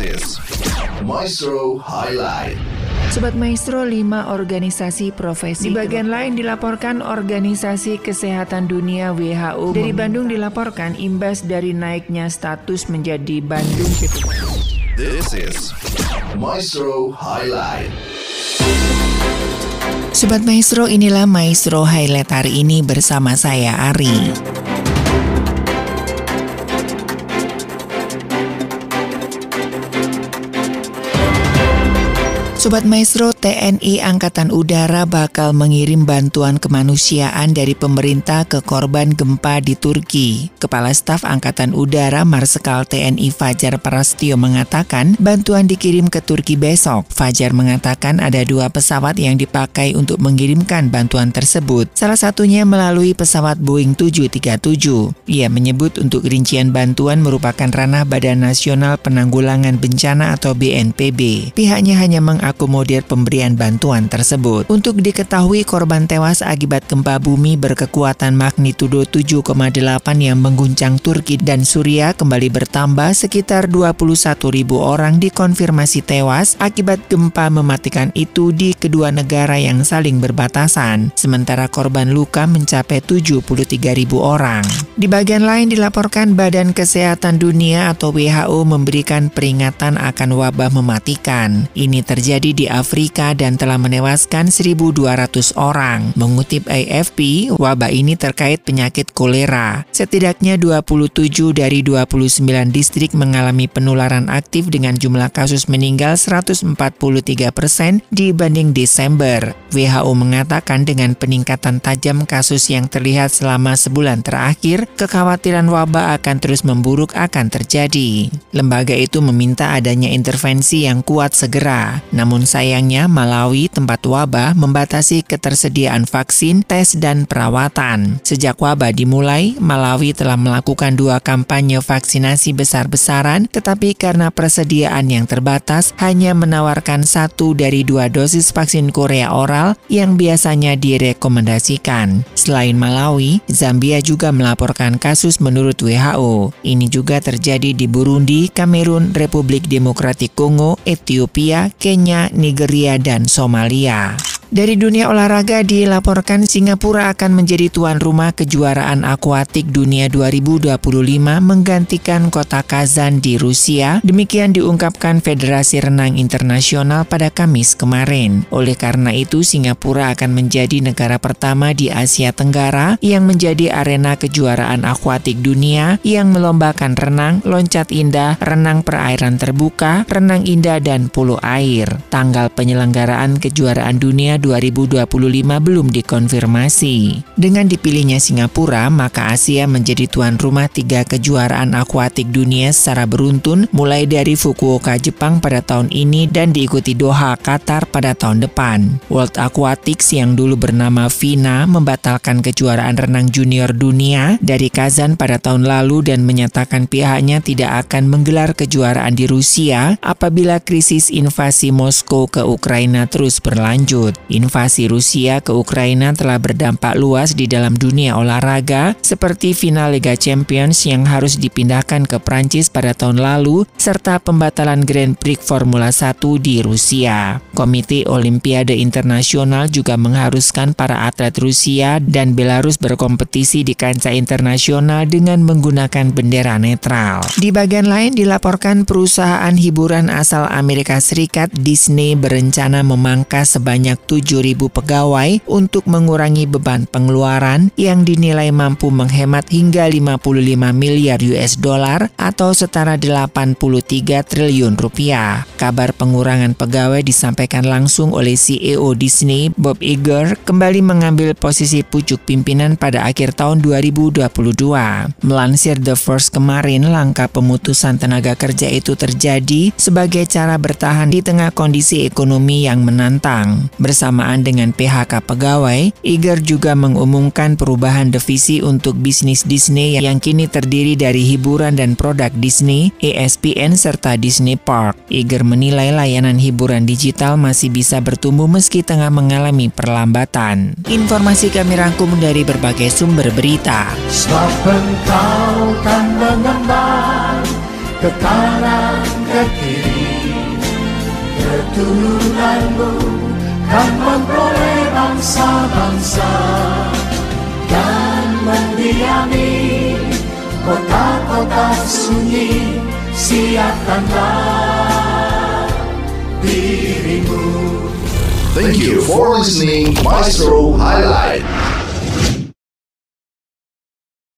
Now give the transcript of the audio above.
is Maestro Highlight. Sobat Maestro, lima organisasi profesi. Di bagian lain dilaporkan Organisasi Kesehatan Dunia WHO. Dari Bandung dilaporkan imbas dari naiknya status menjadi Bandung This is Maestro Highlight. Sobat Maestro, inilah Maestro Highlight hari ini bersama saya Ari. Sobat Maestro, TNI Angkatan Udara bakal mengirim bantuan kemanusiaan dari pemerintah ke korban gempa di Turki. Kepala Staf Angkatan Udara Marsikal TNI Fajar Prastio mengatakan bantuan dikirim ke Turki besok. Fajar mengatakan ada dua pesawat yang dipakai untuk mengirimkan bantuan tersebut. Salah satunya melalui pesawat Boeing 737. Ia menyebut untuk rincian bantuan merupakan ranah Badan Nasional Penanggulangan Bencana atau BNPB. Pihaknya hanya meng mengakomodir pemberian bantuan tersebut. Untuk diketahui korban tewas akibat gempa bumi berkekuatan magnitudo 7,8 yang mengguncang Turki dan Suriah kembali bertambah sekitar 21 ribu orang dikonfirmasi tewas akibat gempa mematikan itu di kedua negara yang saling berbatasan. Sementara korban luka mencapai 73 ribu orang. Di bagian lain dilaporkan Badan Kesehatan Dunia atau WHO memberikan peringatan akan wabah mematikan. Ini terjadi di Afrika dan telah menewaskan 1.200 orang. Mengutip AFP, wabah ini terkait penyakit kolera. Setidaknya 27 dari 29 distrik mengalami penularan aktif dengan jumlah kasus meninggal 143 persen dibanding Desember. WHO mengatakan dengan peningkatan tajam kasus yang terlihat selama sebulan terakhir, kekhawatiran wabah akan terus memburuk akan terjadi. Lembaga itu meminta adanya intervensi yang kuat segera. Namun sayangnya Malawi tempat wabah membatasi ketersediaan vaksin, tes, dan perawatan. Sejak wabah dimulai, Malawi telah melakukan dua kampanye vaksinasi besar-besaran, tetapi karena persediaan yang terbatas, hanya menawarkan satu dari dua dosis vaksin Korea oral yang biasanya direkomendasikan. Selain Malawi, Zambia juga melaporkan kasus menurut WHO. Ini juga terjadi di Burundi, Kamerun, Republik Demokratik Kongo, Ethiopia, Kenya, Nigeria, dan Somalia. Dari dunia olahraga dilaporkan Singapura akan menjadi tuan rumah kejuaraan akuatik dunia 2025 menggantikan kota Kazan di Rusia. Demikian diungkapkan Federasi Renang Internasional pada Kamis kemarin. Oleh karena itu Singapura akan menjadi negara pertama di Asia Tenggara yang menjadi arena kejuaraan akuatik dunia yang melombakan renang, loncat indah, renang perairan terbuka, renang indah dan polo air. Tanggal penyelenggaraan kejuaraan dunia 2025 belum dikonfirmasi. Dengan dipilihnya Singapura, maka Asia menjadi tuan rumah tiga kejuaraan akuatik dunia secara beruntun mulai dari Fukuoka, Jepang pada tahun ini dan diikuti Doha, Qatar pada tahun depan. World Aquatics yang dulu bernama FINA membatalkan kejuaraan renang junior dunia dari Kazan pada tahun lalu dan menyatakan pihaknya tidak akan menggelar kejuaraan di Rusia apabila krisis invasi Moskow ke Ukraina terus berlanjut. Invasi Rusia ke Ukraina telah berdampak luas di dalam dunia olahraga, seperti final Liga Champions yang harus dipindahkan ke Prancis pada tahun lalu, serta pembatalan Grand Prix Formula 1 di Rusia. Komite Olimpiade Internasional juga mengharuskan para atlet Rusia dan Belarus berkompetisi di kancah internasional dengan menggunakan bendera netral. Di bagian lain dilaporkan perusahaan hiburan asal Amerika Serikat Disney berencana memangkas sebanyak 7.000 pegawai untuk mengurangi beban pengeluaran yang dinilai mampu menghemat hingga 55 miliar US dollar atau setara 83 triliun rupiah. Kabar pengurangan pegawai disampaikan langsung oleh CEO Disney Bob Iger kembali mengambil posisi pucuk pimpinan pada akhir tahun 2022. Melansir The First kemarin, langkah pemutusan tenaga kerja itu terjadi sebagai cara bertahan di tengah kondisi ekonomi yang menantang. Bersama bersamaan dengan PHK pegawai, Iger juga mengumumkan perubahan divisi untuk bisnis Disney yang kini terdiri dari hiburan dan produk Disney, ESPN, serta Disney Park. Iger menilai layanan hiburan digital masih bisa bertumbuh meski tengah mengalami perlambatan. Informasi kami rangkum dari berbagai sumber berita. Ke kanan ke kiri keturunanmu kan memperoleh bangsa-bangsa dan mendiami kota-kota sunyi Thank you for listening Maestro Highlight.